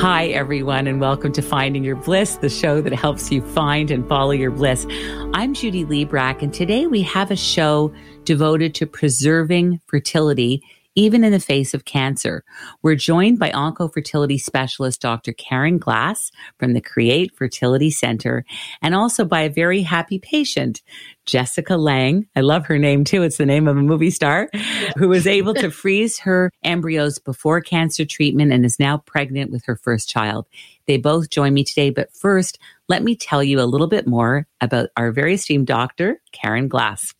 Hi, everyone, and welcome to Finding Your Bliss, the show that helps you find and follow your bliss. I'm Judy Librach, and today we have a show devoted to preserving fertility even in the face of cancer. We're joined by oncofertility specialist Dr. Karen Glass from the Create Fertility Center and also by a very happy patient, Jessica Lang. I love her name too. It's the name of a movie star who was able to freeze her embryos before cancer treatment and is now pregnant with her first child. They both join me today, but first, let me tell you a little bit more about our very esteemed doctor, Karen Glass.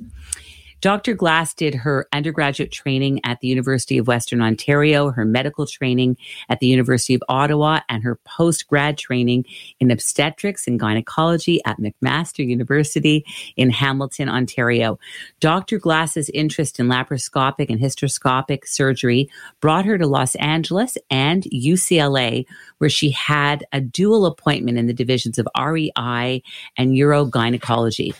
Dr. Glass did her undergraduate training at the University of Western Ontario, her medical training at the University of Ottawa, and her post grad training in obstetrics and gynecology at McMaster University in Hamilton, Ontario. Dr. Glass's interest in laparoscopic and hysteroscopic surgery brought her to Los Angeles and UCLA, where she had a dual appointment in the divisions of REI and urogynecology.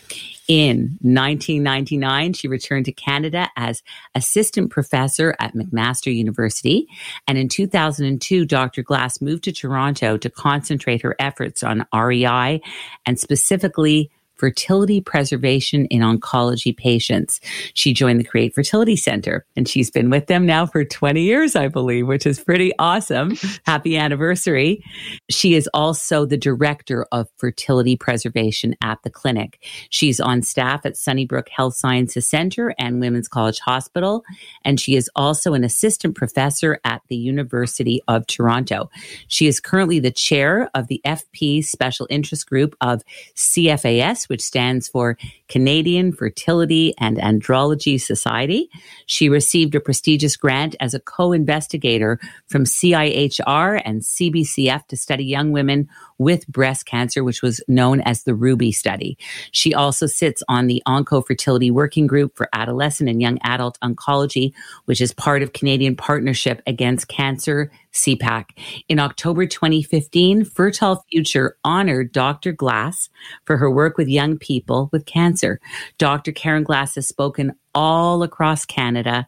In 1999, she returned to Canada as assistant professor at McMaster University. And in 2002, Dr. Glass moved to Toronto to concentrate her efforts on REI and specifically fertility preservation in oncology patients. She joined the Create Fertility Center and she's been with them now for 20 years, I believe, which is pretty awesome. Happy anniversary. She is also the director of fertility preservation at the clinic. She's on staff at Sunnybrook Health Sciences Center and Women's College Hospital. And she is also an assistant professor at the University of Toronto. She is currently the chair of the FP Special Interest Group of CFAS, which stands for Canadian Fertility and Andrology Society. She received a prestigious grant as a co-investigator from CIHR and CBCF to study young women with breast cancer, which was known as the Ruby study. She also sits on the Oncofertility Working Group for Adolescent and Young Adult Oncology, which is part of Canadian Partnership Against Cancer, CPAC. In October 2015, Fertile Future honored Dr. Glass for her work with young people with cancer. Dr. Karen Glass has spoken all across Canada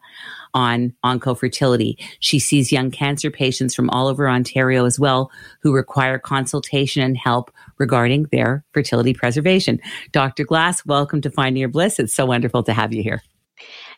on oncofertility. She sees young cancer patients from all over Ontario as well who require consultation and help regarding their fertility preservation. Dr. Glass, welcome to Finding Your Bliss. It's so wonderful to have you here.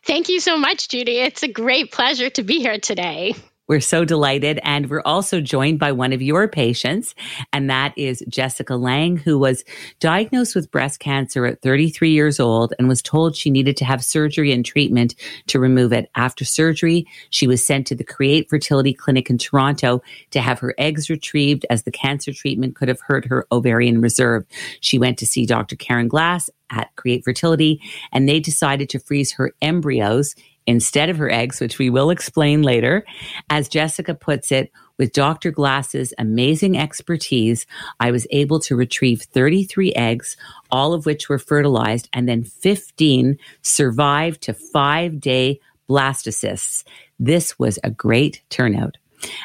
Thank you so much, Judy. It's a great pleasure to be here today. We're so delighted. And we're also joined by one of your patients, and that is Jessica Lang, who was diagnosed with breast cancer at 33 years old and was told she needed to have surgery and treatment to remove it. After surgery, she was sent to the Create Fertility Clinic in Toronto to have her eggs retrieved as the cancer treatment could have hurt her ovarian reserve. She went to see Dr. Karen Glass at Create Fertility, and they decided to freeze her embryos instead of her eggs, which we will explain later. As Jessica puts it, with Dr. Glass's amazing expertise, I was able to retrieve 33 eggs, all of which were fertilized, and then 15 survived to five day blastocysts. This was a great turnout.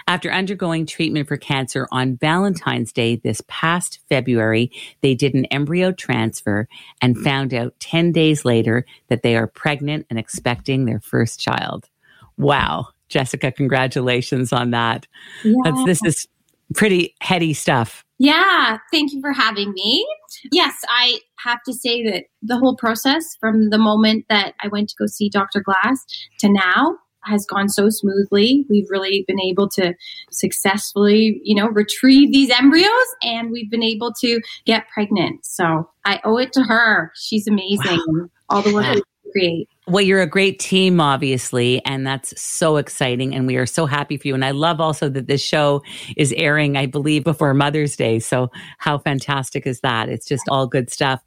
After undergoing treatment for cancer on Valentine's Day this past February, they did an embryo transfer and found out 10 days later that they are pregnant and expecting their first child. Wow. Jessica, congratulations on that. Yeah. this is pretty heady stuff. Yeah, thank you for having me. Yes, I have to say that the whole process from the moment that I went to go see Dr. Glass to now has gone so smoothly. We've really been able to successfully, you know, retrieve these embryos and we've been able to get pregnant. So I owe it to her. She's amazing. Wow. All the work yeah. we create. Well, you're a great team, obviously, and that's so exciting. And we are so happy for you. And I love also that this show is airing, I believe, before Mother's Day. So, how fantastic is that? It's just all good stuff.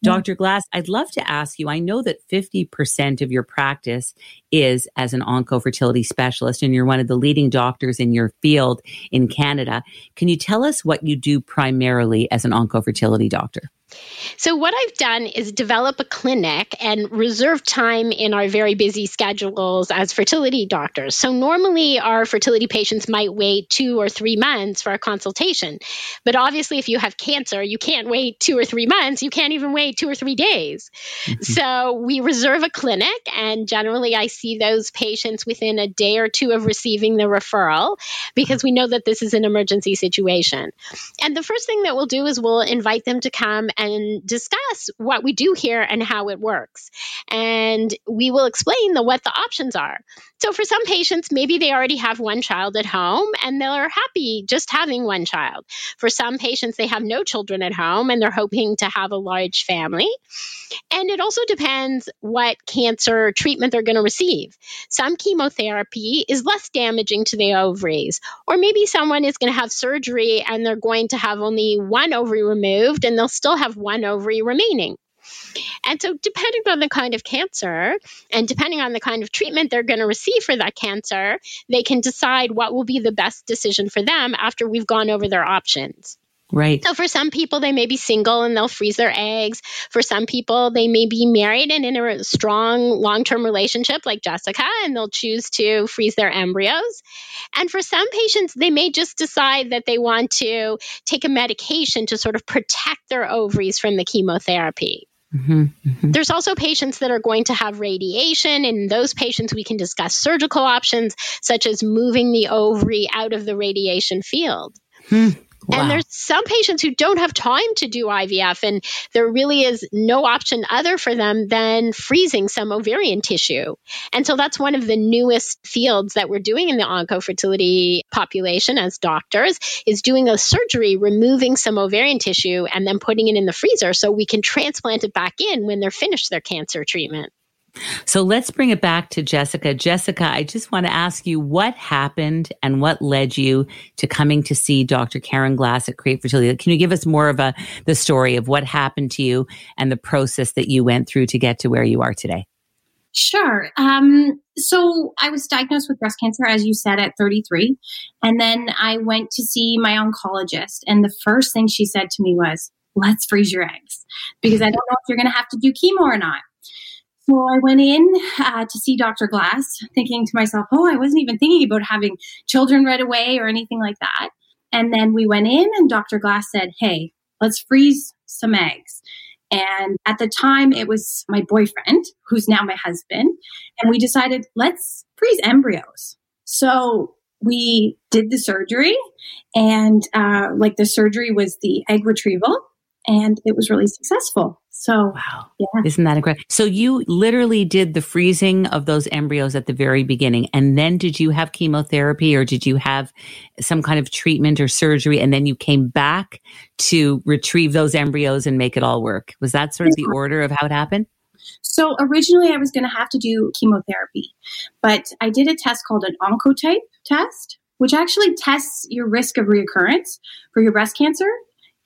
Yeah. Dr. Glass, I'd love to ask you I know that 50% of your practice is as an oncofertility specialist, and you're one of the leading doctors in your field in Canada. Can you tell us what you do primarily as an oncofertility doctor? So, what I've done is develop a clinic and reserve time in our very busy schedules as fertility doctors. So, normally our fertility patients might wait two or three months for a consultation. But obviously, if you have cancer, you can't wait two or three months. You can't even wait two or three days. Mm-hmm. So, we reserve a clinic, and generally, I see those patients within a day or two of receiving the referral because we know that this is an emergency situation. And the first thing that we'll do is we'll invite them to come and discuss what we do here and how it works. And we will explain the, what the options are. So for some patients, maybe they already have one child at home and they're happy just having one child. For some patients, they have no children at home and they're hoping to have a large family. And it also depends what cancer treatment they're going to receive. Some chemotherapy is less damaging to the ovaries, or maybe someone is going to have surgery and they're going to have only one ovary removed and they'll still have one ovary remaining. And so, depending on the kind of cancer and depending on the kind of treatment they're going to receive for that cancer, they can decide what will be the best decision for them after we've gone over their options. Right. So for some people, they may be single and they'll freeze their eggs. For some people, they may be married and in a strong long term relationship like Jessica, and they'll choose to freeze their embryos. And for some patients, they may just decide that they want to take a medication to sort of protect their ovaries from the chemotherapy. Mm-hmm, mm-hmm. There's also patients that are going to have radiation. In those patients, we can discuss surgical options such as moving the ovary out of the radiation field. Hmm. Wow. And there's some patients who don't have time to do IVF, and there really is no option other for them than freezing some ovarian tissue. And so that's one of the newest fields that we're doing in the oncofertility population as doctors is doing a surgery, removing some ovarian tissue, and then putting it in the freezer so we can transplant it back in when they're finished their cancer treatment. So let's bring it back to Jessica. Jessica, I just want to ask you what happened and what led you to coming to see Dr. Karen Glass at Create Fertility. Can you give us more of a the story of what happened to you and the process that you went through to get to where you are today? Sure. Um, so I was diagnosed with breast cancer, as you said, at 33. And then I went to see my oncologist. And the first thing she said to me was, let's freeze your eggs because I don't know if you're going to have to do chemo or not. So I went in uh, to see Dr. Glass, thinking to myself, oh, I wasn't even thinking about having children right away or anything like that. And then we went in, and Dr. Glass said, hey, let's freeze some eggs. And at the time, it was my boyfriend, who's now my husband. And we decided, let's freeze embryos. So we did the surgery, and uh, like the surgery was the egg retrieval, and it was really successful. So, wow. Yeah. Isn't that incredible? So, you literally did the freezing of those embryos at the very beginning. And then did you have chemotherapy or did you have some kind of treatment or surgery? And then you came back to retrieve those embryos and make it all work. Was that sort of the order of how it happened? So, originally I was going to have to do chemotherapy, but I did a test called an oncotype test, which actually tests your risk of reoccurrence for your breast cancer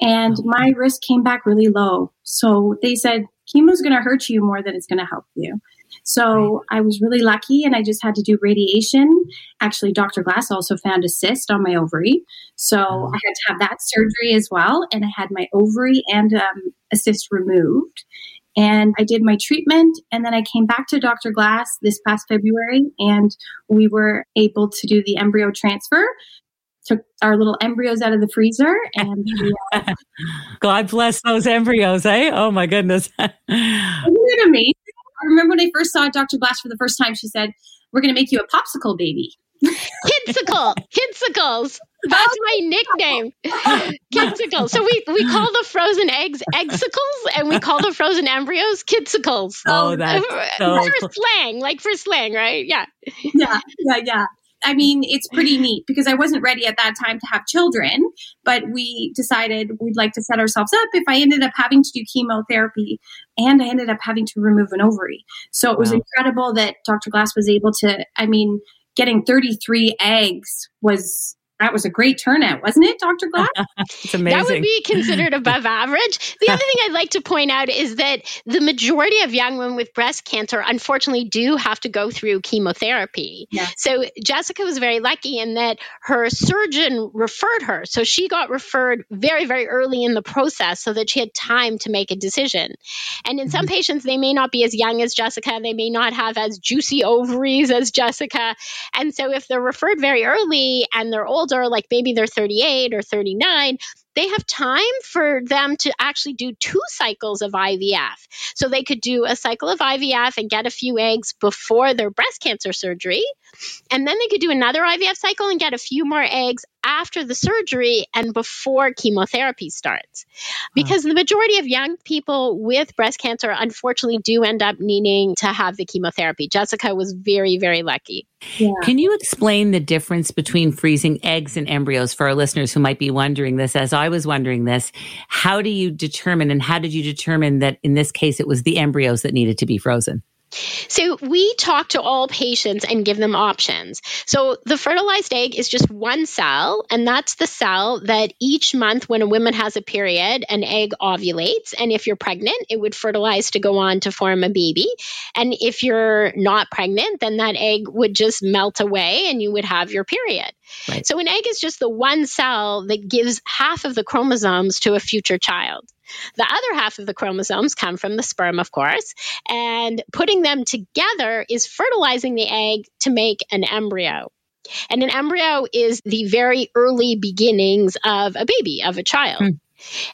and oh. my risk came back really low. So they said chemo is going to hurt you more than it's going to help you. So I was really lucky and I just had to do radiation. Actually, Dr. Glass also found a cyst on my ovary. So oh. I had to have that surgery as well. And I had my ovary and um, a cyst removed. And I did my treatment. And then I came back to Dr. Glass this past February and we were able to do the embryo transfer took our little embryos out of the freezer and uh, God bless those embryos, eh? Oh my goodness. Isn't it amazing? I remember when I first saw Dr. Glass for the first time, she said, We're gonna make you a popsicle baby. Kidsicle, Kidsicles. That's my nickname. Kidsicles. So we, we call the frozen eggs eggsicles and we call the frozen embryos kidsicles. Oh, that's so for slang, like for slang, right? Yeah. Yeah, yeah, yeah. I mean, it's pretty neat because I wasn't ready at that time to have children, but we decided we'd like to set ourselves up if I ended up having to do chemotherapy and I ended up having to remove an ovary. So it was wow. incredible that Dr. Glass was able to, I mean, getting 33 eggs was That was a great turnout, wasn't it, Dr. Glass? it's amazing. That would be considered above average. The other thing I'd like to point out is that the majority of young women with breast cancer unfortunately do have to go through chemotherapy. Yes. So Jessica was very lucky in that her surgeon referred her. So she got referred very, very early in the process so that she had time to make a decision. And in some mm-hmm. patients, they may not be as young as Jessica, they may not have as juicy ovaries as Jessica. And so if they're referred very early and they're older, like maybe they're 38 or 39, they have time for them to actually do two cycles of IVF. So they could do a cycle of IVF and get a few eggs before their breast cancer surgery. And then they could do another IVF cycle and get a few more eggs after the surgery and before chemotherapy starts. Because the majority of young people with breast cancer unfortunately do end up needing to have the chemotherapy. Jessica was very, very lucky. Yeah. Can you explain the difference between freezing eggs and embryos for our listeners who might be wondering this, as I was wondering this? How do you determine, and how did you determine that in this case it was the embryos that needed to be frozen? So we talk to all patients and give them options. So the fertilized egg is just one cell, and that's the cell that each month when a woman has a period, an egg ovulates. And if you're pregnant, it would fertilize to go on to form a baby. And if you're not pregnant, then that egg would just melt away and you would have your period. Right. So an egg is just the one cell that gives half of the chromosomes to a future child. The other half of the chromosomes come from the sperm, of course, and putting them together is fertilizing the egg to make an embryo. And an embryo is the very early beginnings of a baby, of a child. Mm.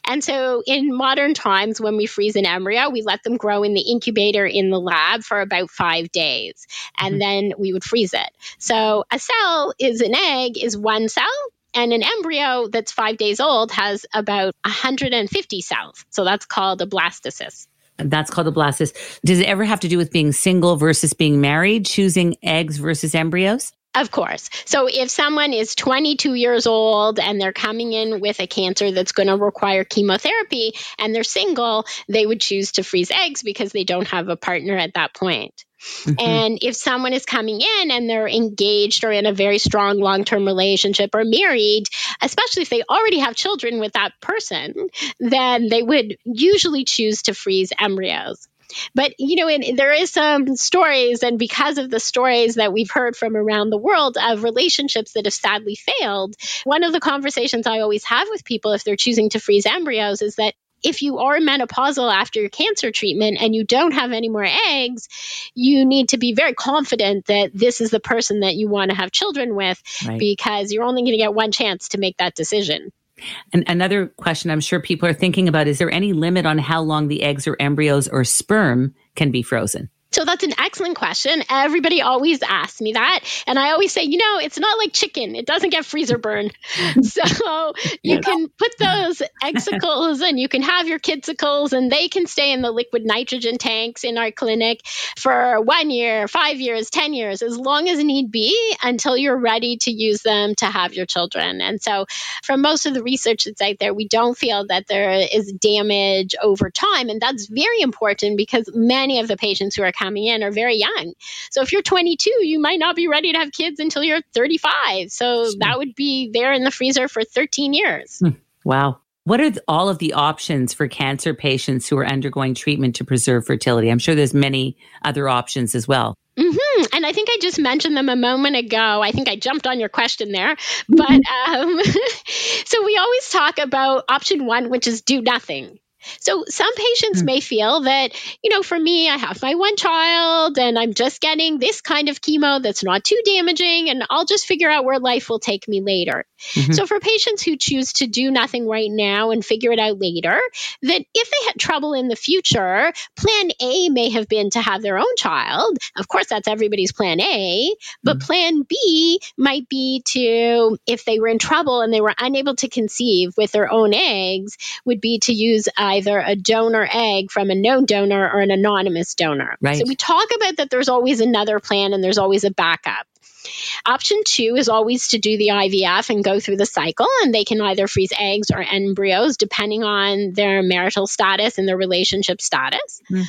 And so in modern times, when we freeze an embryo, we let them grow in the incubator in the lab for about five days. And mm-hmm. then we would freeze it. So a cell is an egg, is one cell. And an embryo that's five days old has about 150 cells. So that's called a blastocyst. That's called a blastocyst. Does it ever have to do with being single versus being married, choosing eggs versus embryos? Of course. So if someone is 22 years old and they're coming in with a cancer that's going to require chemotherapy and they're single, they would choose to freeze eggs because they don't have a partner at that point. Mm-hmm. And if someone is coming in and they're engaged or in a very strong long term relationship or married, especially if they already have children with that person, then they would usually choose to freeze embryos. But, you know, in, there is some stories, and because of the stories that we've heard from around the world of relationships that have sadly failed, one of the conversations I always have with people if they're choosing to freeze embryos is that if you are menopausal after your cancer treatment and you don't have any more eggs, you need to be very confident that this is the person that you want to have children with right. because you're only going to get one chance to make that decision. And another question I'm sure people are thinking about is there any limit on how long the eggs or embryos or sperm can be frozen? So that's an excellent question. Everybody always asks me that. And I always say, you know, it's not like chicken, it doesn't get freezer burn. so you can put those eggicles and you can have your kidsicles and they can stay in the liquid nitrogen tanks in our clinic for one year, five years, 10 years, as long as need be until you're ready to use them to have your children. And so from most of the research that's out there, we don't feel that there is damage over time. And that's very important because many of the patients who are coming in are very young. So if you're 22, you might not be ready to have kids until you're 35. So that would be there in the freezer for 13 years. Hmm. Wow. What are all of the options for cancer patients who are undergoing treatment to preserve fertility? I'm sure there's many other options as well. Mm-hmm. And I think I just mentioned them a moment ago. I think I jumped on your question there. But um, so we always talk about option one, which is do nothing. So some patients mm. may feel that, you know, for me, I have my one child and I'm just getting this kind of chemo that's not too damaging and I'll just figure out where life will take me later. Mm-hmm. So for patients who choose to do nothing right now and figure it out later, that if they had trouble in the future, plan A may have been to have their own child. Of course, that's everybody's plan A, but mm-hmm. plan B might be to, if they were in trouble and they were unable to conceive with their own eggs, would be to use either a donor egg from a known donor or an anonymous donor. Right. So we talk about that there's always another plan and there's always a backup. Option two is always to do the IVF and go through the cycle, and they can either freeze eggs or embryos depending on their marital status and their relationship status. Mm.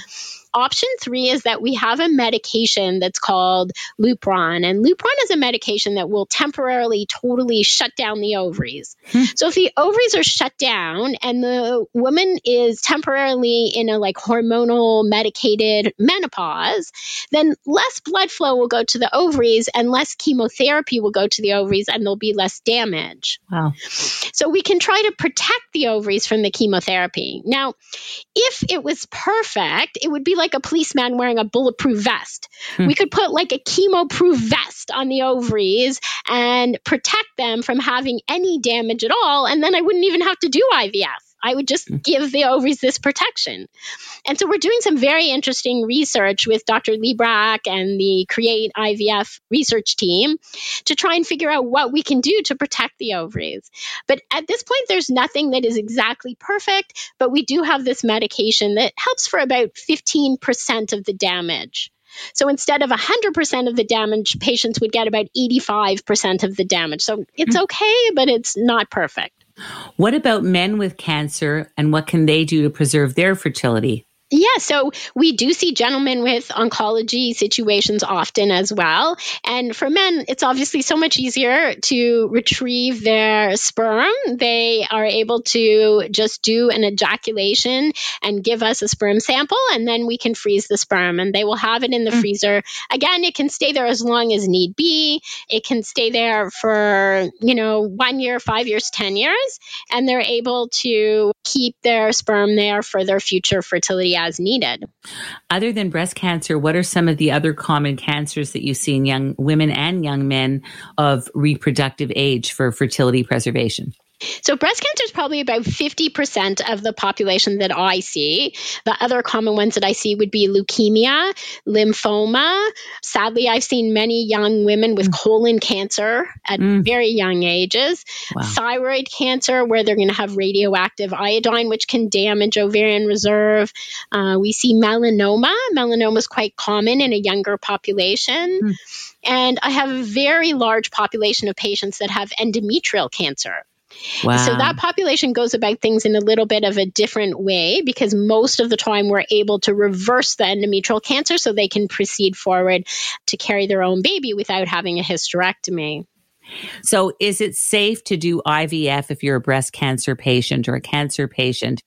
Option three is that we have a medication that's called Lupron. And Lupron is a medication that will temporarily, totally shut down the ovaries. Hmm. So if the ovaries are shut down and the woman is temporarily in a like hormonal medicated menopause, then less blood flow will go to the ovaries and less chemotherapy will go to the ovaries and there'll be less damage. Wow. So we can try to protect the ovaries from the chemotherapy. Now, if it was perfect, it would be like a policeman wearing a bulletproof vest. Hmm. We could put like a chemo proof vest on the ovaries and protect them from having any damage at all. And then I wouldn't even have to do IVF. I would just hmm. give the ovaries this protection. And so we're doing some very interesting research with Dr. Librach and the Create IVF research team to try and figure out what we can do to protect the ovaries. But at this point, there's nothing that is exactly perfect, but we do have this medication that helps for about 15% of the damage. So instead of 100% of the damage, patients would get about 85% of the damage. So it's hmm. okay, but it's not perfect. What about men with cancer and what can they do to preserve their fertility? Yeah, so we do see gentlemen with oncology situations often as well. And for men, it's obviously so much easier to retrieve their sperm. They are able to just do an ejaculation and give us a sperm sample, and then we can freeze the sperm and they will have it in the mm. freezer. Again, it can stay there as long as need be. It can stay there for, you know, one year, five years, 10 years, and they're able to keep their sperm there for their future fertility as needed. Other than breast cancer, what are some of the other common cancers that you see in young women and young men of reproductive age for fertility preservation? So, breast cancer is probably about 50% of the population that I see. The other common ones that I see would be leukemia, lymphoma. Sadly, I've seen many young women with mm. colon cancer at mm. very young ages, wow. thyroid cancer, where they're going to have radioactive iodine, which can damage ovarian reserve. Uh, we see melanoma. Melanoma is quite common in a younger population. Mm. And I have a very large population of patients that have endometrial cancer. Wow. So that population goes about things in a little bit of a different way because most of the time we're able to reverse the endometrial cancer so they can proceed forward to carry their own baby without having a hysterectomy. So, is it safe to do IVF if you're a breast cancer patient or a cancer patient?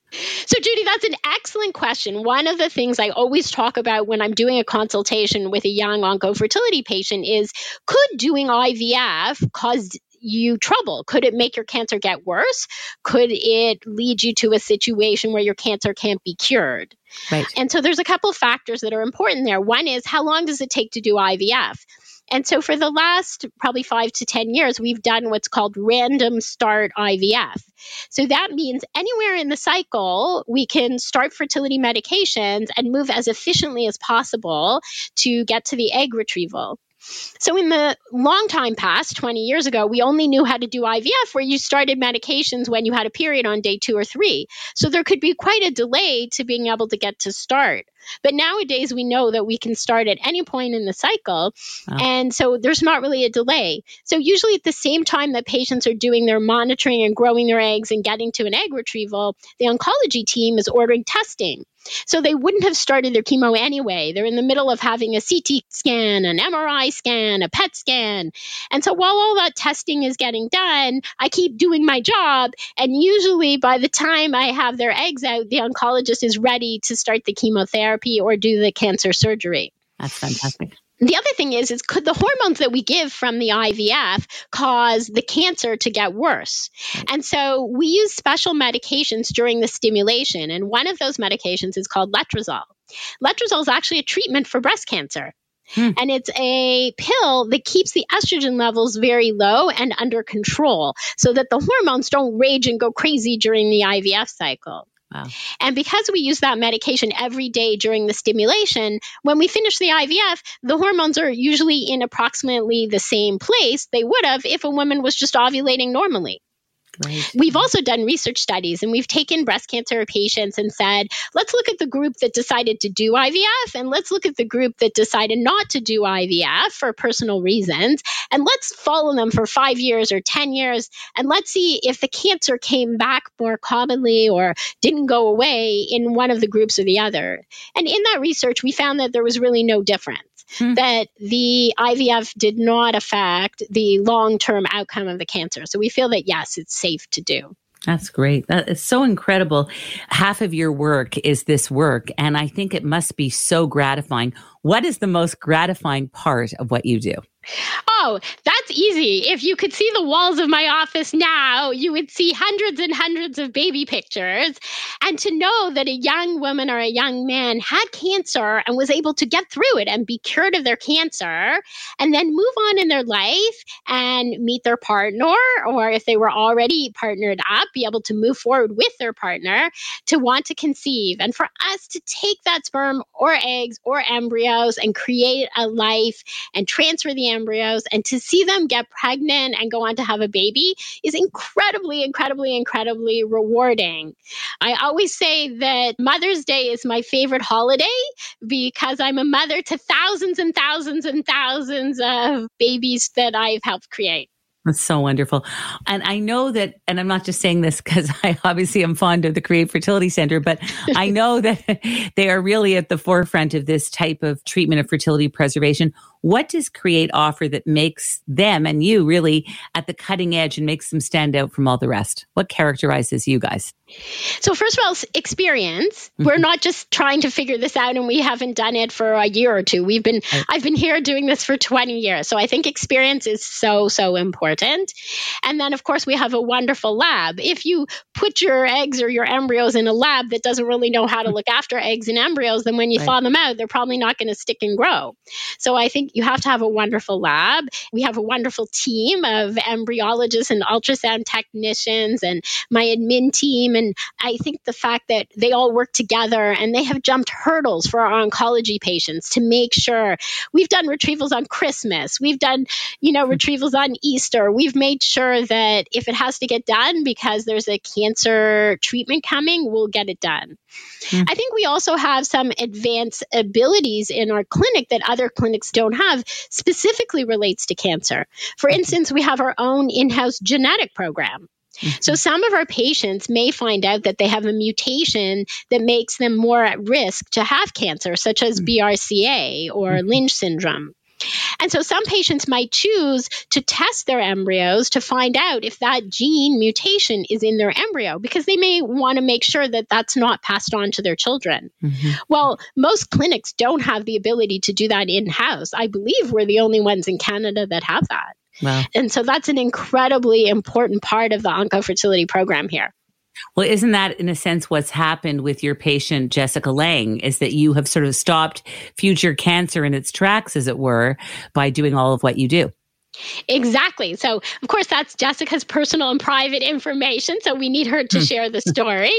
So, Judy, that's an excellent question. One of the things I always talk about when I'm doing a consultation with a young oncofertility patient is could doing IVF cause you trouble? Could it make your cancer get worse? Could it lead you to a situation where your cancer can't be cured? Right. And so there's a couple factors that are important there. One is how long does it take to do IVF? And so for the last probably five to 10 years, we've done what's called random start IVF. So that means anywhere in the cycle, we can start fertility medications and move as efficiently as possible to get to the egg retrieval. So, in the long time past, 20 years ago, we only knew how to do IVF where you started medications when you had a period on day two or three. So, there could be quite a delay to being able to get to start. But nowadays, we know that we can start at any point in the cycle. And so there's not really a delay. So, usually at the same time that patients are doing their monitoring and growing their eggs and getting to an egg retrieval, the oncology team is ordering testing. So they wouldn't have started their chemo anyway. They're in the middle of having a CT scan, an MRI scan, a PET scan. And so while all that testing is getting done, I keep doing my job. And usually by the time I have their eggs out, the oncologist is ready to start the chemotherapy or do the cancer surgery. That's fantastic. The other thing is, is could the hormones that we give from the IVF cause the cancer to get worse? And so we use special medications during the stimulation, and one of those medications is called letrozole. Letrozole is actually a treatment for breast cancer. Hmm. And it's a pill that keeps the estrogen levels very low and under control so that the hormones don't rage and go crazy during the IVF cycle. And because we use that medication every day during the stimulation, when we finish the IVF, the hormones are usually in approximately the same place they would have if a woman was just ovulating normally. Right. We've also done research studies and we've taken breast cancer patients and said, let's look at the group that decided to do IVF and let's look at the group that decided not to do IVF for personal reasons. And let's follow them for five years or 10 years. And let's see if the cancer came back more commonly or didn't go away in one of the groups or the other. And in that research, we found that there was really no difference. Hmm. that the IVF did not affect the long term outcome of the cancer. So we feel that, yes, it's safe to do. That's great. That is so incredible. Half of your work is this work, and I think it must be so gratifying. What is the most gratifying part of what you do? Oh, that's easy. If you could see the walls of my office now, you would see hundreds and hundreds of baby pictures. And to know that a young woman or a young man had cancer and was able to get through it and be cured of their cancer and then move on in their life and meet their partner, or if they were already partnered up, be able to move forward with their partner to want to conceive. And for us to take that sperm or eggs or embryos and create a life and transfer the embryos and to see them get pregnant and go on to have a baby is incredibly, incredibly, incredibly rewarding. I always say that Mother's Day is my favorite holiday because I'm a mother to thousands and thousands and thousands of babies that I've helped create. That's so wonderful. And I know that, and I'm not just saying this because I obviously am fond of the Create Fertility Center, but I know that they are really at the forefront of this type of treatment of fertility preservation. What does Create offer that makes them and you really at the cutting edge and makes them stand out from all the rest? What characterizes you guys? So, first of all, experience. Mm-hmm. We're not just trying to figure this out and we haven't done it for a year or two. We've been, I've been here doing this for 20 years. So, I think experience is so, so important. And then, of course, we have a wonderful lab. If you put your eggs or your embryos in a lab that doesn't really know how to look after eggs and embryos, then when you right. thaw them out, they're probably not going to stick and grow. So, I think you have to have a wonderful lab. We have a wonderful team of embryologists and ultrasound technicians and my admin team. And I think the fact that they all work together and they have jumped hurdles for our oncology patients to make sure we've done retrievals on Christmas, we've done, you know, hmm. retrievals on Easter. We've made sure that if it has to get done because there's a cancer treatment coming, we'll get it done. Mm. I think we also have some advanced abilities in our clinic that other clinics don't have, specifically relates to cancer. For instance, we have our own in house genetic program. Mm-hmm. So, some of our patients may find out that they have a mutation that makes them more at risk to have cancer, such as mm-hmm. BRCA or mm-hmm. Lynch syndrome. And so some patients might choose to test their embryos to find out if that gene mutation is in their embryo because they may want to make sure that that's not passed on to their children. Mm-hmm. Well, most clinics don't have the ability to do that in house. I believe we're the only ones in Canada that have that. Wow. And so that's an incredibly important part of the oncofertility program here. Well, isn't that in a sense what's happened with your patient, Jessica Lang, is that you have sort of stopped future cancer in its tracks, as it were, by doing all of what you do? Exactly. So, of course, that's Jessica's personal and private information. So, we need her to hmm. share the story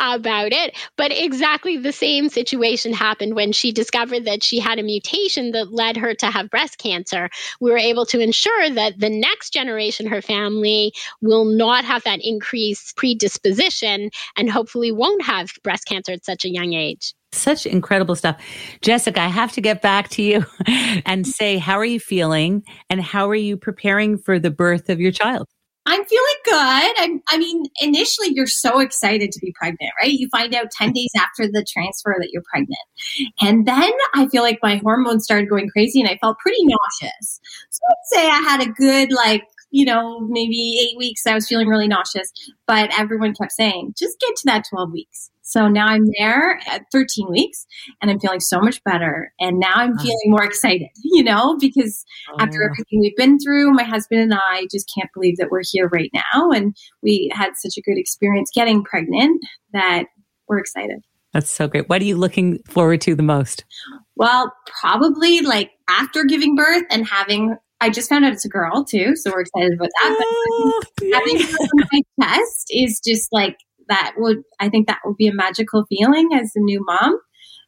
about it. But exactly the same situation happened when she discovered that she had a mutation that led her to have breast cancer. We were able to ensure that the next generation, her family, will not have that increased predisposition and hopefully won't have breast cancer at such a young age. Such incredible stuff. Jessica, I have to get back to you and say, how are you feeling and how are you preparing for the birth of your child? I'm feeling good. I'm, I mean, initially you're so excited to be pregnant, right? You find out 10 days after the transfer that you're pregnant. And then I feel like my hormones started going crazy and I felt pretty nauseous. So I'd say I had a good, like, you know, maybe eight weeks, I was feeling really nauseous, but everyone kept saying, just get to that 12 weeks. So now I'm there at 13 weeks and I'm feeling so much better. And now I'm feeling more excited, you know, because oh. after everything we've been through, my husband and I just can't believe that we're here right now. And we had such a good experience getting pregnant that we're excited. That's so great. What are you looking forward to the most? Well, probably like after giving birth and having I just found out it's a girl too, so we're excited about that. Oh, but having my chest is just like that would I think that would be a magical feeling as a new mom.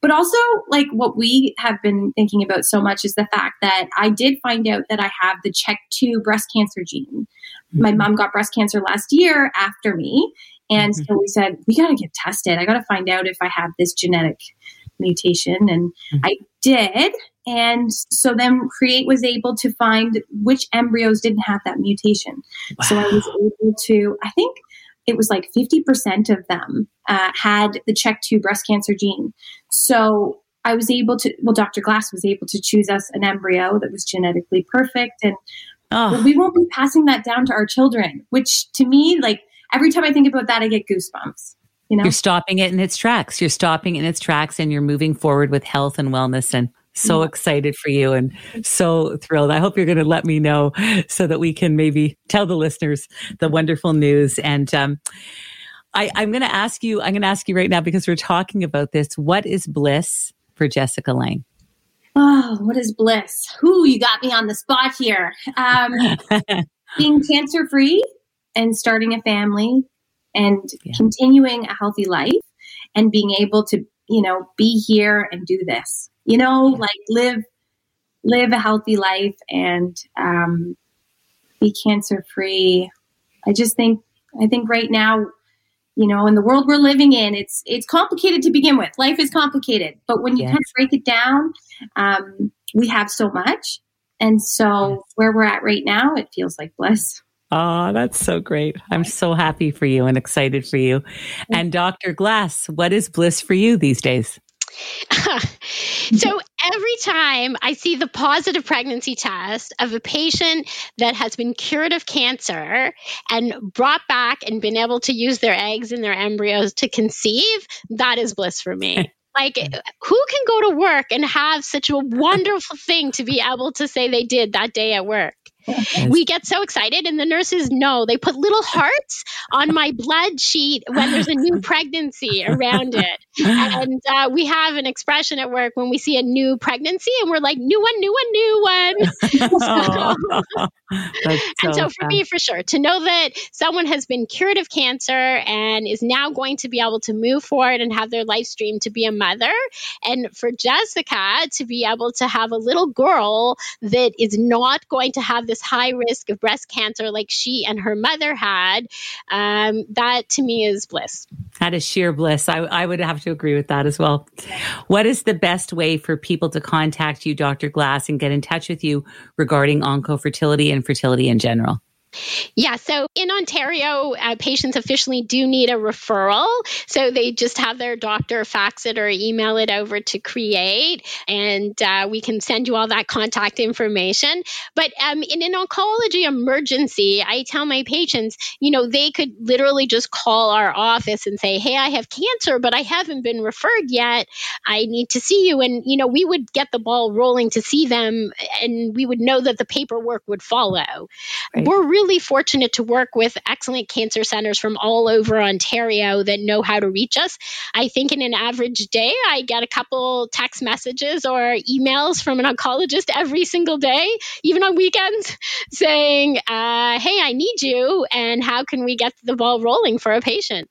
But also, like what we have been thinking about so much is the fact that I did find out that I have the check two breast cancer gene. Mm-hmm. My mom got breast cancer last year after me. And mm-hmm. so we said, we got to get tested. I got to find out if I have this genetic mutation. And mm-hmm. I did. And so then Create was able to find which embryos didn't have that mutation. Wow. So I was able to, I think it was like 50% of them uh, had the CHEK2 breast cancer gene. So I was able to, well, Dr. Glass was able to choose us an embryo that was genetically perfect. And oh. we won't be passing that down to our children, which to me, like every time I think about that, I get goosebumps. You know? You're stopping it in its tracks. You're stopping in its tracks and you're moving forward with health and wellness and so excited for you and so thrilled. I hope you're going to let me know so that we can maybe tell the listeners the wonderful news. And um, I, I'm going to ask you, I'm going to ask you right now because we're talking about this. What is bliss for Jessica Lang? Oh, what is bliss? Who you got me on the spot here. Um, being cancer free and starting a family and yeah. continuing a healthy life and being able to, you know, be here and do this you know, like live live a healthy life and um, be cancer free. I just think I think right now, you know, in the world we're living in, it's it's complicated to begin with. Life is complicated, but when you yes. kind of break it down, um, we have so much, and so yes. where we're at right now, it feels like bliss. Oh, that's so great. I'm so happy for you and excited for you. And Dr. Glass, what is bliss for you these days? so every time I see the positive pregnancy test of a patient that has been cured of cancer and brought back and been able to use their eggs and their embryos to conceive, that is bliss for me. Like, who can go to work and have such a wonderful thing to be able to say they did that day at work? We get so excited, and the nurses know. They put little hearts on my blood sheet when there's a new pregnancy around it. And uh, we have an expression at work when we see a new pregnancy, and we're like, new one, new one, new one. so, and so, for me, for sure, to know that someone has been cured of cancer and is now going to be able to move forward and have their life stream to be a mother, and for Jessica to be able to have a little girl that is not going to have this this high risk of breast cancer like she and her mother had, um, that to me is bliss. That is sheer bliss. I, I would have to agree with that as well. What is the best way for people to contact you, Dr. Glass, and get in touch with you regarding oncofertility and fertility in general? Yeah, so in Ontario, uh, patients officially do need a referral. So they just have their doctor fax it or email it over to Create, and uh, we can send you all that contact information. But um, in an oncology emergency, I tell my patients, you know, they could literally just call our office and say, hey, I have cancer, but I haven't been referred yet. I need to see you. And, you know, we would get the ball rolling to see them, and we would know that the paperwork would follow. Right. We're really really fortunate to work with excellent cancer centers from all over Ontario that know how to reach us. I think in an average day, I get a couple text messages or emails from an oncologist every single day, even on weekends, saying, uh, Hey, I need you. And how can we get the ball rolling for a patient?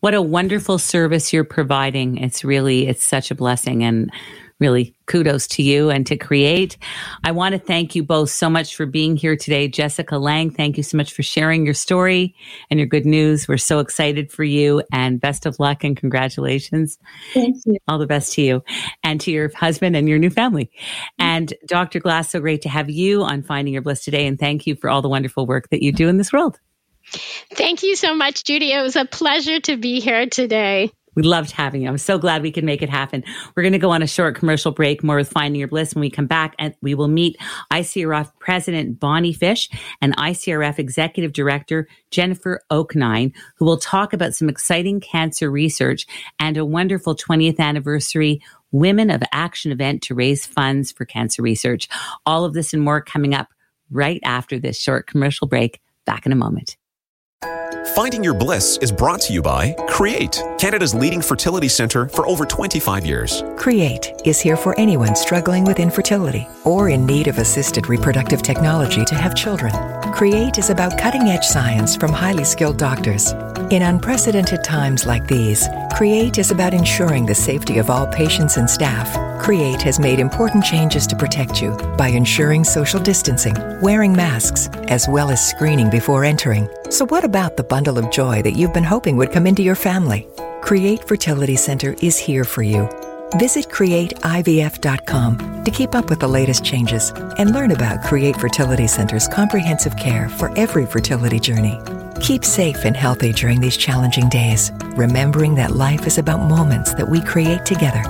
What a wonderful service you're providing. It's really, it's such a blessing. And really kudos to you and to create. I want to thank you both so much for being here today. Jessica Lang, thank you so much for sharing your story and your good news. We're so excited for you and best of luck and congratulations. Thank you. All the best to you and to your husband and your new family. And Dr. Glass, so great to have you on Finding Your Bliss today. And thank you for all the wonderful work that you do in this world. Thank you so much, Judy. It was a pleasure to be here today. We loved having you. I'm so glad we could make it happen. We're going to go on a short commercial break, more with Finding Your Bliss. When we come back, and we will meet ICRF President Bonnie Fish and ICRF Executive Director Jennifer Oaknine, who will talk about some exciting cancer research and a wonderful 20th anniversary Women of Action event to raise funds for cancer research. All of this and more coming up right after this short commercial break. Back in a moment. Finding Your Bliss is brought to you by Create, Canada's leading fertility center for over 25 years. Create is here for anyone struggling with infertility or in need of assisted reproductive technology to have children. Create is about cutting edge science from highly skilled doctors In unprecedented times like these, CREATE is about ensuring the safety of all patients and staff. CREATE has made important changes to protect you by ensuring social distancing, wearing masks, as well as screening before entering. So, what about the bundle of joy that you've been hoping would come into your family? Create Fertility Center is here for you. Visit createivf.com to keep up with the latest changes and learn about Create Fertility Center's comprehensive care for every fertility journey. Keep safe and healthy during these challenging days, remembering that life is about moments that we create together.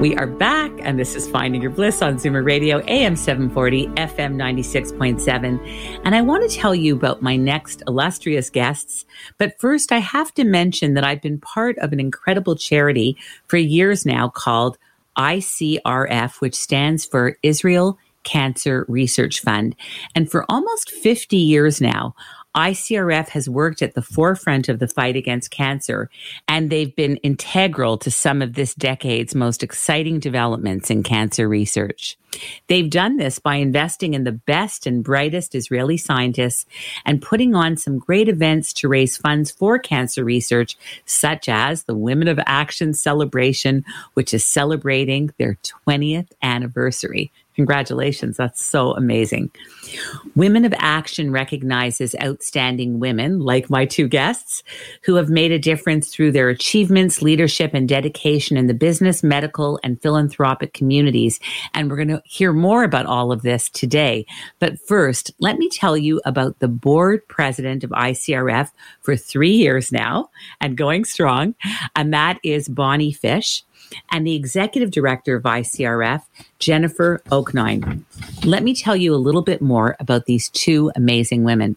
We are back, and this is Finding Your Bliss on Zoomer Radio, AM 740, FM 96.7. And I want to tell you about my next illustrious guests. But first, I have to mention that I've been part of an incredible charity for years now called ICRF, which stands for Israel Cancer Research Fund. And for almost 50 years now, ICRF has worked at the forefront of the fight against cancer, and they've been integral to some of this decade's most exciting developments in cancer research. They've done this by investing in the best and brightest Israeli scientists and putting on some great events to raise funds for cancer research, such as the Women of Action celebration, which is celebrating their 20th anniversary. Congratulations. That's so amazing. Women of Action recognizes outstanding women, like my two guests, who have made a difference through their achievements, leadership, and dedication in the business, medical, and philanthropic communities. And we're going to hear more about all of this today. But first, let me tell you about the board president of ICRF for three years now and going strong. And that is Bonnie Fish and the executive director of ICRF, Jennifer Oaknine. Let me tell you a little bit more about these two amazing women.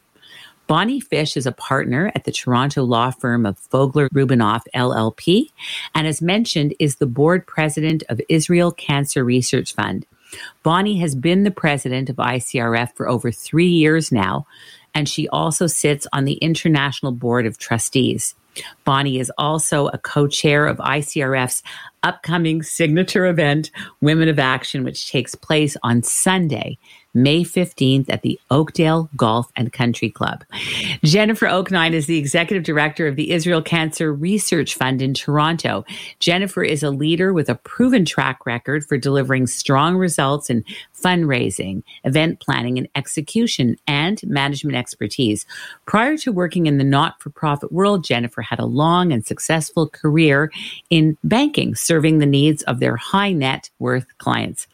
Bonnie Fish is a partner at the Toronto law firm of Fogler Rubinoff LLP, and as mentioned, is the board president of Israel Cancer Research Fund. Bonnie has been the president of ICRF for over three years now, and she also sits on the International Board of Trustees. Bonnie is also a co chair of ICRF's upcoming signature event, Women of Action, which takes place on Sunday, May 15th at the Oakdale Golf and Country Club. Jennifer Oaknine is the executive director of the Israel Cancer Research Fund in Toronto. Jennifer is a leader with a proven track record for delivering strong results in fundraising, event planning and execution, and management expertise. Prior to working in the not for profit world, Jennifer had a long and successful career in banking, serving the needs of their high net worth clients.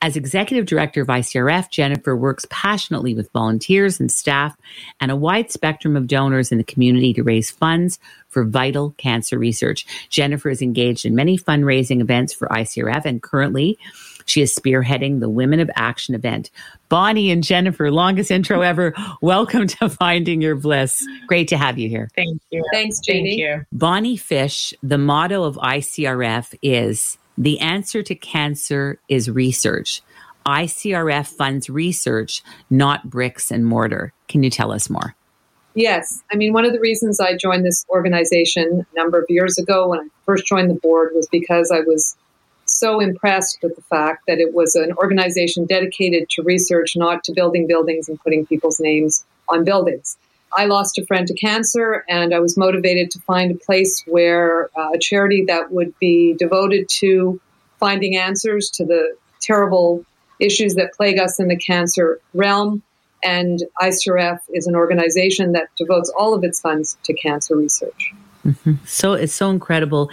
As executive director of ICRF, Jennifer works passionately with volunteers and staff and a wide spectrum of donors in the community to raise funds for vital cancer research. Jennifer is engaged in many fundraising events for ICRF and currently she is spearheading the Women of Action event. Bonnie and Jennifer, longest intro ever. Welcome to Finding Your Bliss. Great to have you here. Thank you. Thanks, Judy. Thank you. Bonnie Fish, the motto of ICRF is the answer to cancer is research. ICRF funds research, not bricks and mortar. Can you tell us more? Yes. I mean, one of the reasons I joined this organization a number of years ago when I first joined the board was because I was so impressed with the fact that it was an organization dedicated to research, not to building buildings and putting people's names on buildings. I lost a friend to cancer, and I was motivated to find a place where uh, a charity that would be devoted to finding answers to the terrible issues that plague us in the cancer realm. And ICRF is an organization that devotes all of its funds to cancer research. Mm-hmm. So it's so incredible.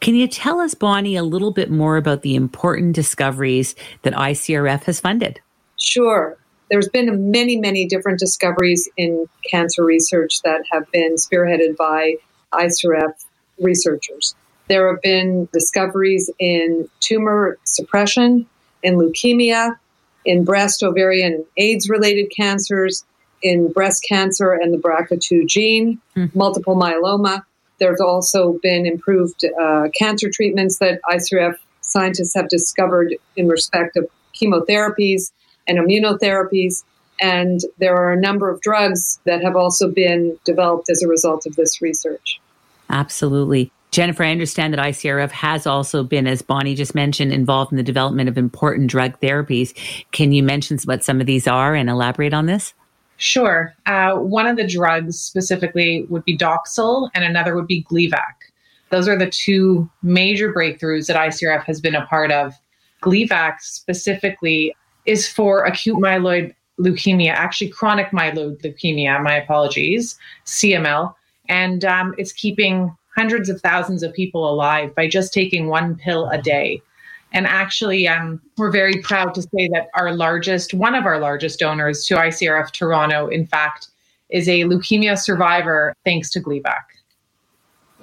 Can you tell us, Bonnie, a little bit more about the important discoveries that ICRF has funded? Sure. There's been many, many different discoveries in cancer research that have been spearheaded by ICRF researchers. There have been discoveries in tumor suppression, in leukemia, in breast, ovarian, AIDS related cancers, in breast cancer and the BRCA2 gene, mm-hmm. multiple myeloma. There's also been improved uh, cancer treatments that ICRF scientists have discovered in respect of chemotherapies and immunotherapies. And there are a number of drugs that have also been developed as a result of this research. Absolutely. Jennifer, I understand that ICRF has also been, as Bonnie just mentioned, involved in the development of important drug therapies. Can you mention what some of these are and elaborate on this? Sure. Uh, one of the drugs specifically would be Doxil, and another would be Gleevec. Those are the two major breakthroughs that ICRF has been a part of. Gleevec specifically is for acute myeloid leukemia, actually chronic myeloid leukemia, my apologies, CML. And um, it's keeping hundreds of thousands of people alive by just taking one pill a day. And actually, um, we're very proud to say that our largest, one of our largest donors to ICRF Toronto, in fact, is a leukemia survivor thanks to Gleevec.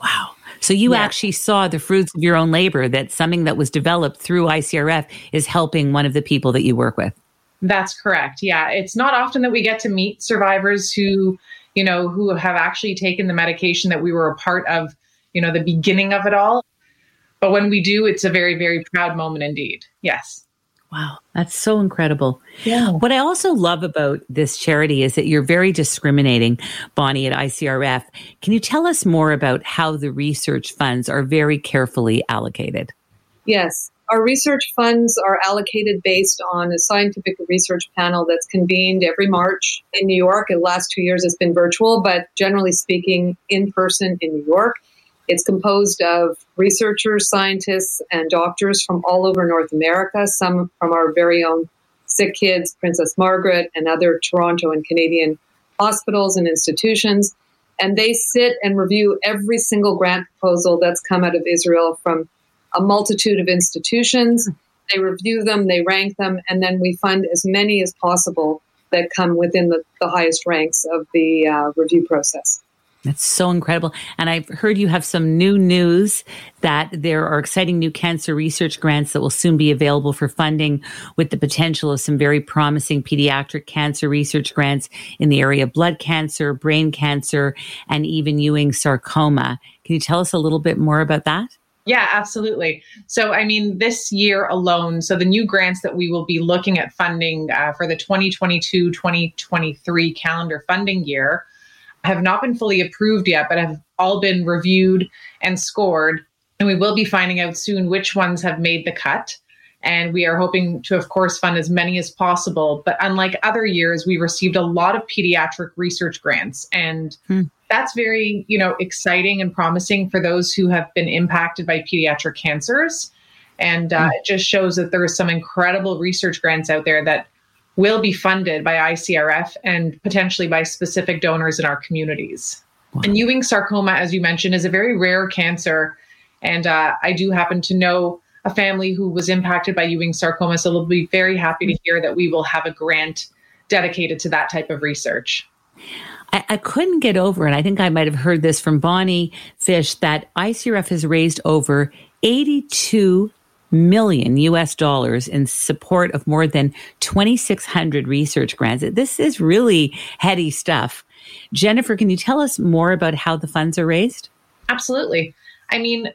Wow. So you yeah. actually saw the fruits of your own labor that something that was developed through ICRF is helping one of the people that you work with. That's correct. Yeah. It's not often that we get to meet survivors who, you know, who have actually taken the medication that we were a part of you know, the beginning of it all. But when we do, it's a very, very proud moment indeed. Yes. Wow, that's so incredible. Yeah. What I also love about this charity is that you're very discriminating, Bonnie, at ICRF. Can you tell us more about how the research funds are very carefully allocated? Yes. Our research funds are allocated based on a scientific research panel that's convened every March in New York. The last two years it's been virtual, but generally speaking, in person in New York. It's composed of researchers, scientists, and doctors from all over North America, some from our very own Sick Kids, Princess Margaret, and other Toronto and Canadian hospitals and institutions. And they sit and review every single grant proposal that's come out of Israel from a multitude of institutions. They review them, they rank them, and then we fund as many as possible that come within the, the highest ranks of the uh, review process. That's so incredible. And I've heard you have some new news that there are exciting new cancer research grants that will soon be available for funding with the potential of some very promising pediatric cancer research grants in the area of blood cancer, brain cancer, and even Ewing sarcoma. Can you tell us a little bit more about that? Yeah, absolutely. So, I mean, this year alone, so the new grants that we will be looking at funding uh, for the 2022 2023 calendar funding year have not been fully approved yet, but have all been reviewed and scored. And we will be finding out soon which ones have made the cut. And we are hoping to, of course, fund as many as possible. But unlike other years, we received a lot of pediatric research grants. And hmm. that's very, you know, exciting and promising for those who have been impacted by pediatric cancers. And uh, hmm. it just shows that there are some incredible research grants out there that will be funded by ICRF and potentially by specific donors in our communities. Wow. And Ewing sarcoma, as you mentioned, is a very rare cancer. And uh, I do happen to know a family who was impacted by Ewing sarcoma. So they'll be very happy to hear that we will have a grant dedicated to that type of research. I, I couldn't get over, and I think I might have heard this from Bonnie Fish, that ICRF has raised over 82 million US dollars in support of more than 2,600 research grants. This is really heady stuff. Jennifer, can you tell us more about how the funds are raised? Absolutely. I mean,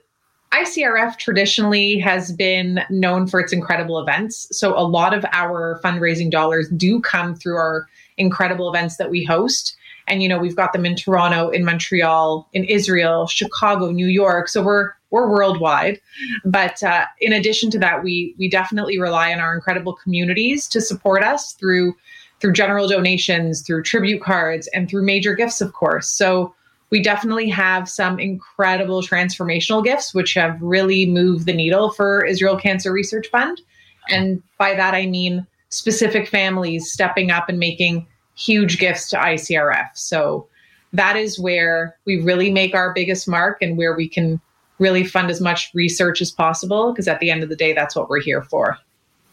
ICRF traditionally has been known for its incredible events. So a lot of our fundraising dollars do come through our incredible events that we host. And you know, we've got them in Toronto, in Montreal, in Israel, Chicago, New York. So we're we're worldwide. But uh, in addition to that, we we definitely rely on our incredible communities to support us through through general donations, through tribute cards, and through major gifts, of course. So we definitely have some incredible transformational gifts, which have really moved the needle for Israel Cancer Research Fund. And by that, I mean specific families stepping up and making huge gifts to ICRF. So that is where we really make our biggest mark and where we can really fund as much research as possible because at the end of the day, that's what we're here for.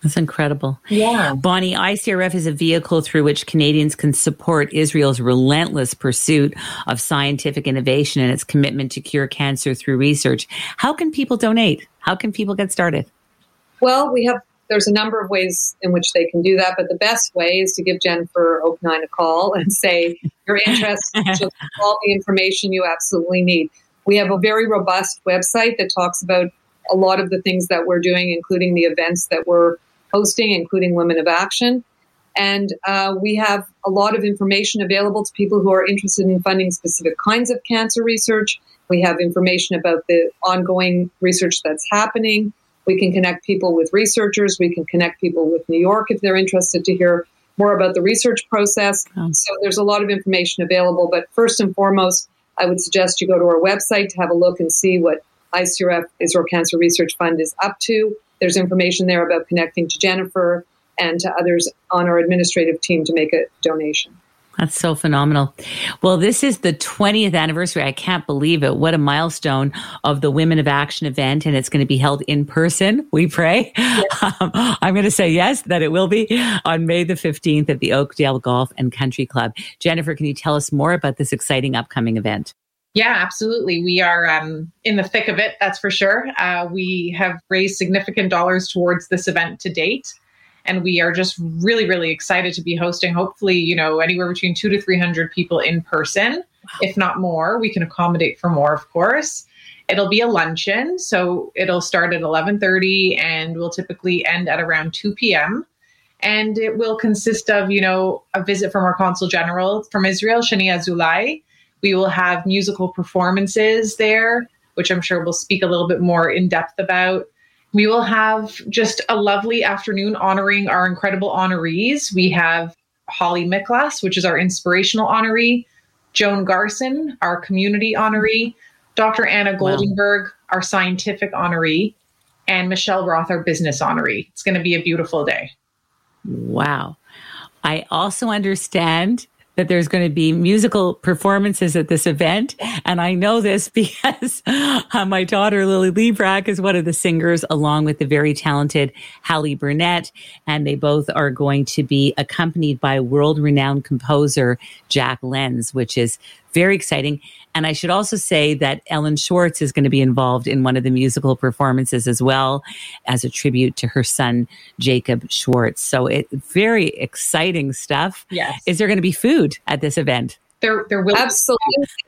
That's incredible. Yeah. Bonnie, ICRF is a vehicle through which Canadians can support Israel's relentless pursuit of scientific innovation and its commitment to cure cancer through research. How can people donate? How can people get started? Well, we have there's a number of ways in which they can do that, but the best way is to give Jennifer Oaknine a call and say you're interested in all the information you absolutely need. We have a very robust website that talks about a lot of the things that we're doing, including the events that we're hosting, including Women of Action. And uh, we have a lot of information available to people who are interested in funding specific kinds of cancer research. We have information about the ongoing research that's happening. We can connect people with researchers. We can connect people with New York if they're interested to hear more about the research process. So there's a lot of information available. But first and foremost, I would suggest you go to our website to have a look and see what ICRF, Israel Cancer Research Fund, is up to. There's information there about connecting to Jennifer and to others on our administrative team to make a donation. That's so phenomenal. Well, this is the 20th anniversary. I can't believe it. What a milestone of the Women of Action event. And it's going to be held in person. We pray. Yes. Um, I'm going to say yes, that it will be on May the 15th at the Oakdale Golf and Country Club. Jennifer, can you tell us more about this exciting upcoming event? Yeah, absolutely. We are um, in the thick of it, that's for sure. Uh, we have raised significant dollars towards this event to date and we are just really really excited to be hosting hopefully you know anywhere between 2 to 300 people in person wow. if not more we can accommodate for more of course it'll be a luncheon so it'll start at 11:30 and will typically end at around 2 p.m. and it will consist of you know a visit from our consul general from Israel shania Azoulay we will have musical performances there which I'm sure we'll speak a little bit more in depth about we will have just a lovely afternoon honoring our incredible honorees. We have Holly Miklas, which is our inspirational honoree, Joan Garson, our community honoree, Dr. Anna Goldenberg, wow. our scientific honoree, and Michelle Roth, our business honoree. It's going to be a beautiful day. Wow. I also understand that there's going to be musical performances at this event. And I know this because uh, my daughter, Lily Librach, is one of the singers along with the very talented Hallie Burnett. And they both are going to be accompanied by world renowned composer Jack Lenz, which is very exciting. And I should also say that Ellen Schwartz is going to be involved in one of the musical performances as well as a tribute to her son, Jacob Schwartz. So it's very exciting stuff. Yes. Is there going to be food at this event? There, there will absolutely.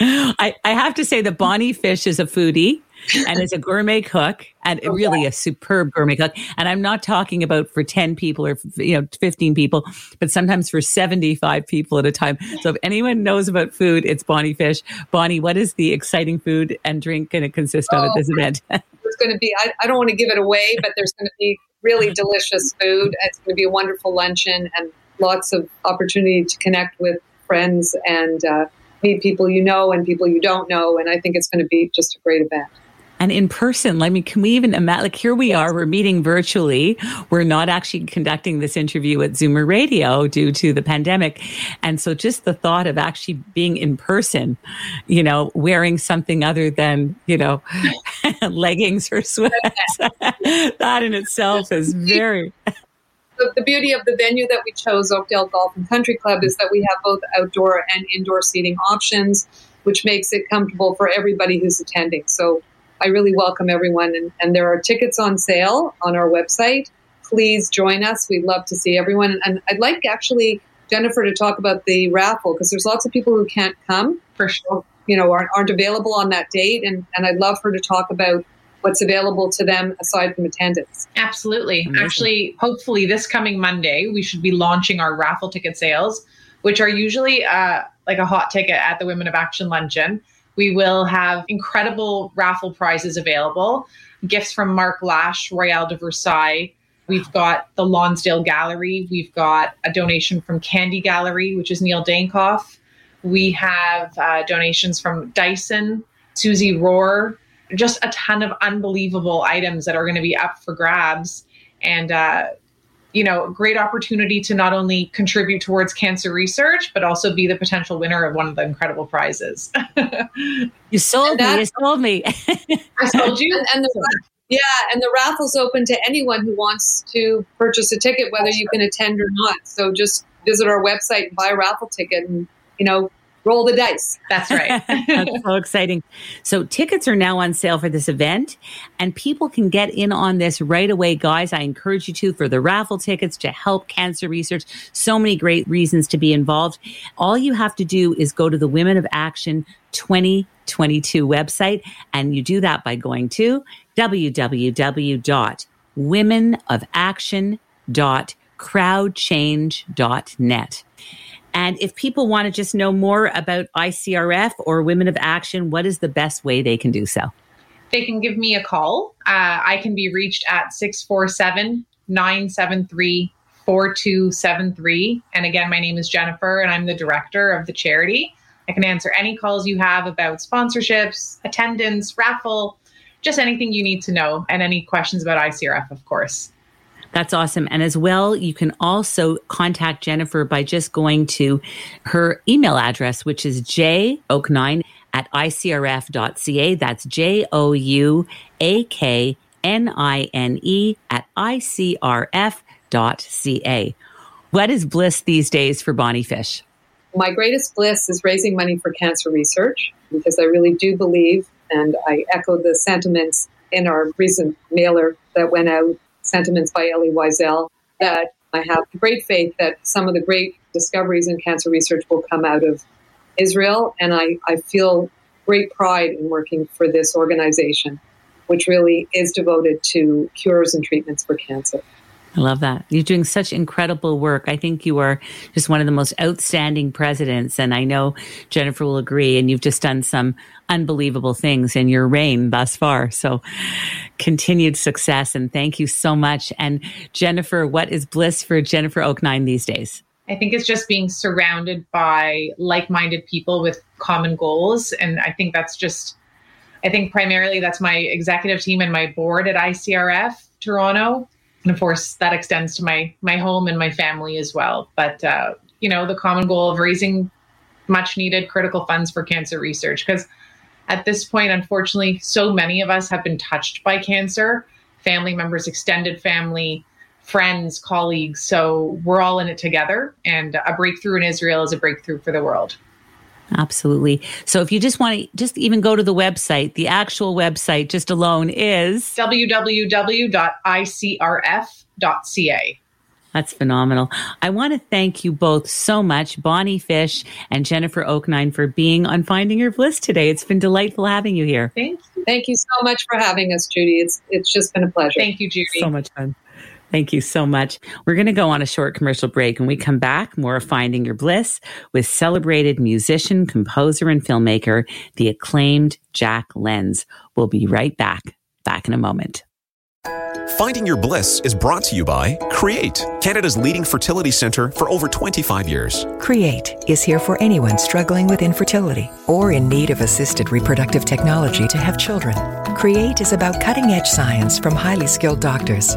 I, I have to say that Bonnie Fish is a foodie and is a gourmet cook and oh, really a superb gourmet cook. And I'm not talking about for 10 people or, you know, 15 people, but sometimes for 75 people at a time. So if anyone knows about food, it's Bonnie Fish. Bonnie, what is the exciting food and drink going to consist of oh, at this event? There's going to be, I, I don't want to give it away, but there's going to be really delicious food. It's going to be a wonderful luncheon and lots of opportunity to connect with friends and uh, meet people you know and people you don't know. And I think it's going to be just a great event and in person. I mean, can we even imagine? Like, here we are, we're meeting virtually. We're not actually conducting this interview at Zoomer Radio due to the pandemic. And so just the thought of actually being in person, you know, wearing something other than, you know, leggings or sweats, that in itself is very. The, the beauty of the venue that we chose, Oakdale Golf and Country Club, is that we have both outdoor and indoor seating options, which makes it comfortable for everybody who's attending. So I really welcome everyone. And, and there are tickets on sale on our website. Please join us. We'd love to see everyone. And I'd like actually Jennifer to talk about the raffle because there's lots of people who can't come for sure. You know, aren't, aren't available on that date. And, and I'd love her to talk about what's available to them aside from attendance. Absolutely. Amazing. Actually, hopefully this coming Monday, we should be launching our raffle ticket sales, which are usually uh, like a hot ticket at the Women of Action Luncheon. We will have incredible raffle prizes available, gifts from Mark Lash, Royale de Versailles. We've got the Lonsdale Gallery. We've got a donation from Candy Gallery, which is Neil Dankoff. We have uh, donations from Dyson, Susie Rohr, just a ton of unbelievable items that are going to be up for grabs. And uh, you know, great opportunity to not only contribute towards cancer research, but also be the potential winner of one of the incredible prizes. you sold me. You sold me. I sold you. And, and the, yeah, and the raffle's open to anyone who wants to purchase a ticket, whether you can attend or not. So just visit our website and buy a raffle ticket and, you know, roll the dice. That's right. That's so exciting. So tickets are now on sale for this event and people can get in on this right away. Guys, I encourage you to for the raffle tickets to help cancer research. So many great reasons to be involved. All you have to do is go to the Women of Action 2022 website and you do that by going to www.womenofaction.crowdchange.net And if people want to just know more about ICRF or Women of Action, what is the best way they can do so? They can give me a call. Uh, I can be reached at 647 973 4273. And again, my name is Jennifer, and I'm the director of the charity. I can answer any calls you have about sponsorships, attendance, raffle, just anything you need to know, and any questions about ICRF, of course. That's awesome. And as well, you can also contact Jennifer by just going to her email address, which is jouk9 at icrf.ca. That's J O U A K N I N E at icrf.ca. What is bliss these days for Bonnie Fish? My greatest bliss is raising money for cancer research because I really do believe, and I echo the sentiments in our recent mailer that went out sentiments by Elie Wiesel that I have great faith that some of the great discoveries in cancer research will come out of Israel. And I, I feel great pride in working for this organization, which really is devoted to cures and treatments for cancer. I love that. You're doing such incredible work. I think you are just one of the most outstanding presidents. And I know Jennifer will agree. And you've just done some unbelievable things in your reign thus far. So continued success. And thank you so much. And Jennifer, what is bliss for Jennifer Oaknine these days? I think it's just being surrounded by like minded people with common goals. And I think that's just, I think primarily that's my executive team and my board at ICRF Toronto and of course that extends to my my home and my family as well. But uh, you know the common goal of raising much needed critical funds for cancer research because at this point unfortunately so many of us have been touched by cancer family members extended family friends colleagues. So we're all in it together and a breakthrough in israel is a breakthrough for the world Absolutely. So if you just want to just even go to the website, the actual website just alone is www.icrf.ca. That's phenomenal. I want to thank you both so much, Bonnie Fish and Jennifer Oaknine, for being on Finding Your Bliss today. It's been delightful having you here. Thank you. Thank you so much for having us, Judy. It's it's just been a pleasure. Thank you, Judy. So much fun. Thank you so much. We're going to go on a short commercial break. and we come back, more of Finding Your Bliss with celebrated musician, composer, and filmmaker, the acclaimed Jack Lenz. We'll be right back. Back in a moment. Finding Your Bliss is brought to you by Create, Canada's leading fertility center for over 25 years. Create is here for anyone struggling with infertility or in need of assisted reproductive technology to have children. Create is about cutting edge science from highly skilled doctors.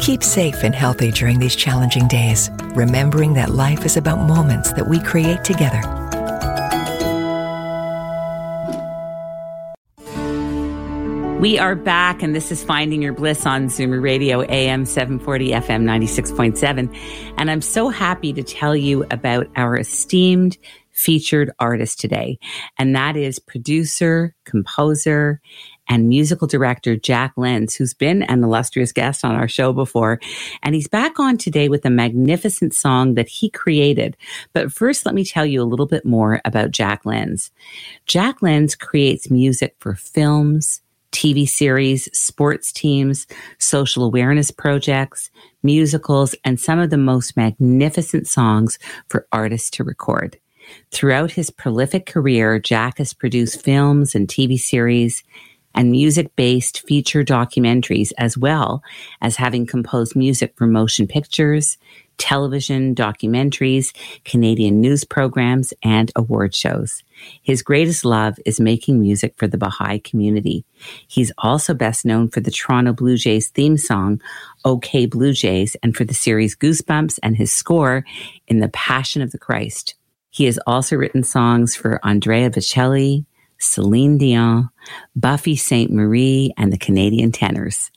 Keep safe and healthy during these challenging days, remembering that life is about moments that we create together. We are back, and this is Finding Your Bliss on Zoomer Radio, AM 740, FM 96.7. And I'm so happy to tell you about our esteemed featured artist today. And that is producer, composer, and musical director Jack Lenz, who's been an illustrious guest on our show before. And he's back on today with a magnificent song that he created. But first, let me tell you a little bit more about Jack Lenz. Jack Lenz creates music for films, TV series, sports teams, social awareness projects, musicals, and some of the most magnificent songs for artists to record. Throughout his prolific career, Jack has produced films and TV series and music based feature documentaries, as well as having composed music for motion pictures, television, documentaries, Canadian news programs, and award shows. His greatest love is making music for the Baha'i community. He's also best known for the Toronto Blue Jays theme song, OK Blue Jays, and for the series Goosebumps and his score in The Passion of the Christ. He has also written songs for Andrea Bocelli, Celine Dion, Buffy Sainte-Marie, and the Canadian Tenors.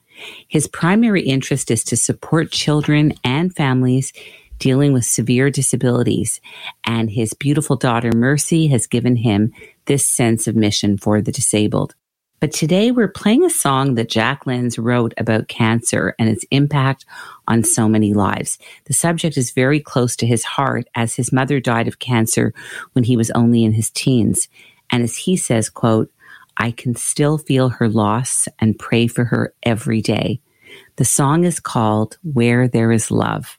His primary interest is to support children and families dealing with severe disabilities. And his beautiful daughter, Mercy, has given him this sense of mission for the disabled. But today we're playing a song that Jack Lenz wrote about cancer and its impact on so many lives. The subject is very close to his heart as his mother died of cancer when he was only in his teens. And as he says, quote, I can still feel her loss and pray for her every day. The song is called Where There Is Love,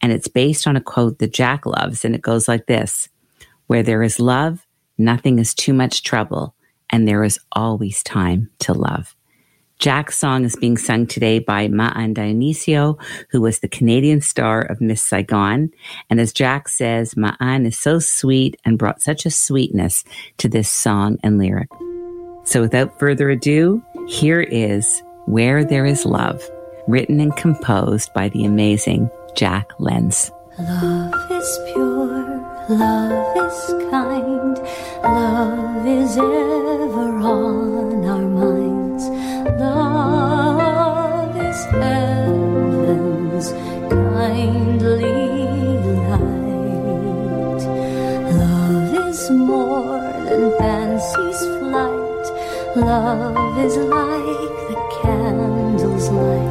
and it's based on a quote that Jack loves, and it goes like this Where there is love, nothing is too much trouble, and there is always time to love. Jack's song is being sung today by Ma-Anne Dionisio, who was the Canadian star of Miss Saigon. And as Jack says, Ma-Anne is so sweet and brought such a sweetness to this song and lyric. So without further ado, here is Where There Is Love written and composed by the amazing Jack Lenz. Love is pure, love is kind, love is ever on more than fancy's flight. Love is like the candle's light.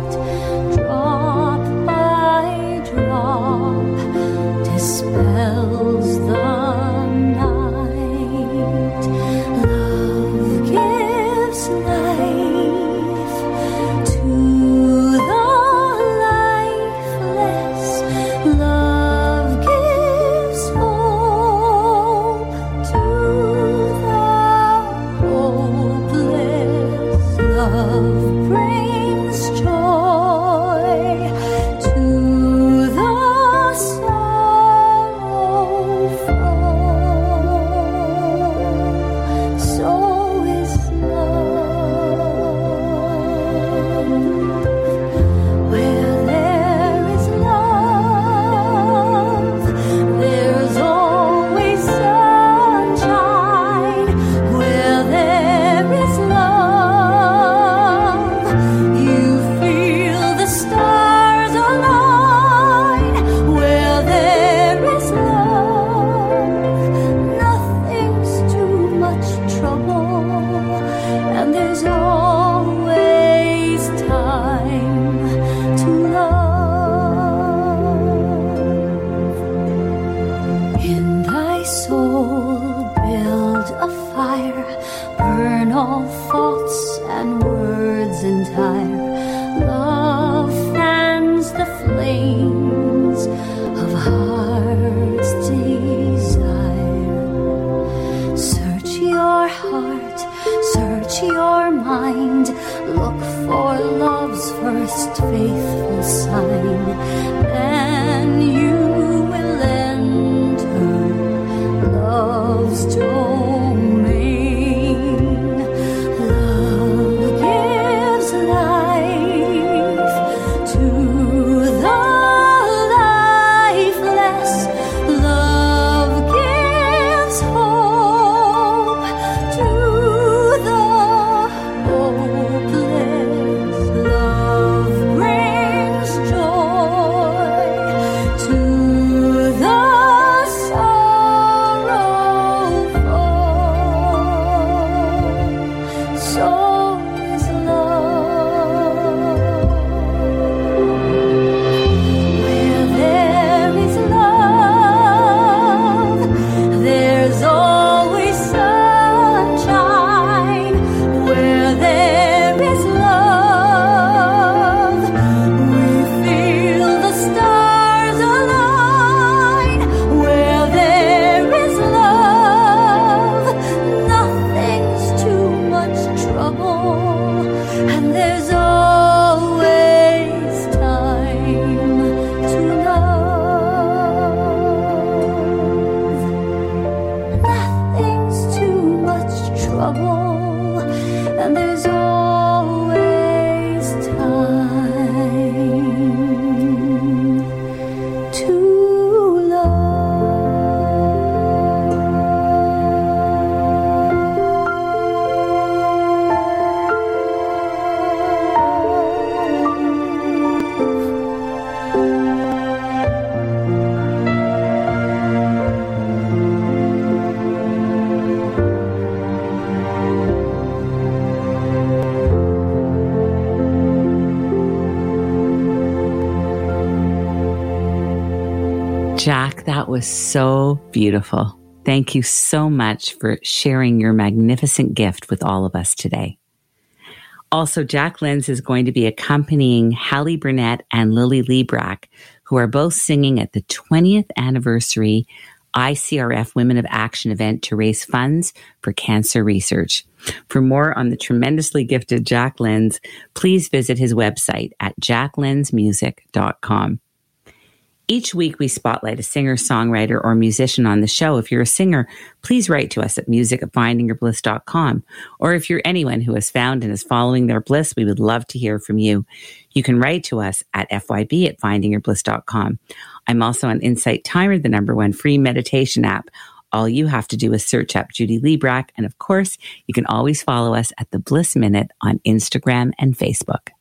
Was so beautiful. Thank you so much for sharing your magnificent gift with all of us today. Also, Jack Lenz is going to be accompanying Hallie Burnett and Lily Librach, who are both singing at the 20th anniversary ICRF Women of Action event to raise funds for cancer research. For more on the tremendously gifted Jack Lenz, please visit his website at jacklenzmusic.com. Each week, we spotlight a singer, songwriter, or musician on the show. If you're a singer, please write to us at music at findingyourbliss.com. Or if you're anyone who has found and is following their bliss, we would love to hear from you. You can write to us at fyb at findingyourbliss.com. I'm also on Insight Timer, the number one free meditation app. All you have to do is search up Judy Librach. And of course, you can always follow us at the Bliss Minute on Instagram and Facebook.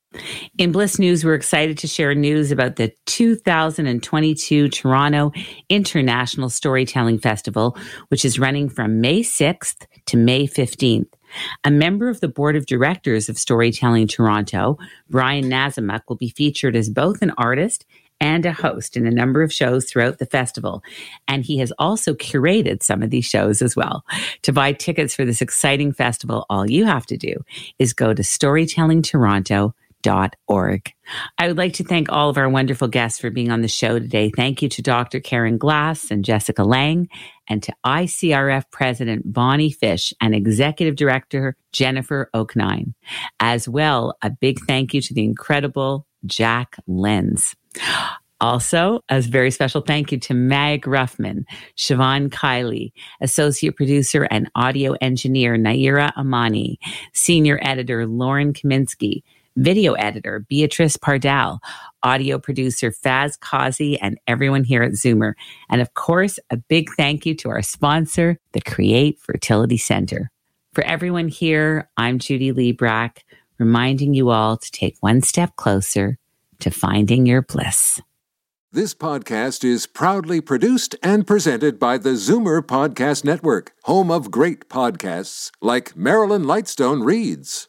In Bliss News, we're excited to share news about the 2022 Toronto International Storytelling Festival, which is running from May 6th to May 15th. A member of the board of directors of Storytelling Toronto, Brian Nazimuk, will be featured as both an artist and a host in a number of shows throughout the festival. And he has also curated some of these shows as well. To buy tickets for this exciting festival, all you have to do is go to storytellingtoronto.com org. I would like to thank all of our wonderful guests for being on the show today. Thank you to Dr. Karen Glass and Jessica Lang, and to ICRF President Bonnie Fish and Executive Director Jennifer Oaknine. As well, a big thank you to the incredible Jack Lenz. Also, a very special thank you to Mag Ruffman, Siobhan Kiley, Associate Producer and Audio Engineer Naira Amani, Senior Editor Lauren Kaminsky, video editor Beatrice Pardal, audio producer Faz Kazi, and everyone here at Zoomer. And of course, a big thank you to our sponsor, the Create Fertility Center. For everyone here, I'm Judy Librach, reminding you all to take one step closer to finding your bliss. This podcast is proudly produced and presented by the Zoomer Podcast Network, home of great podcasts like Marilyn Lightstone Reads.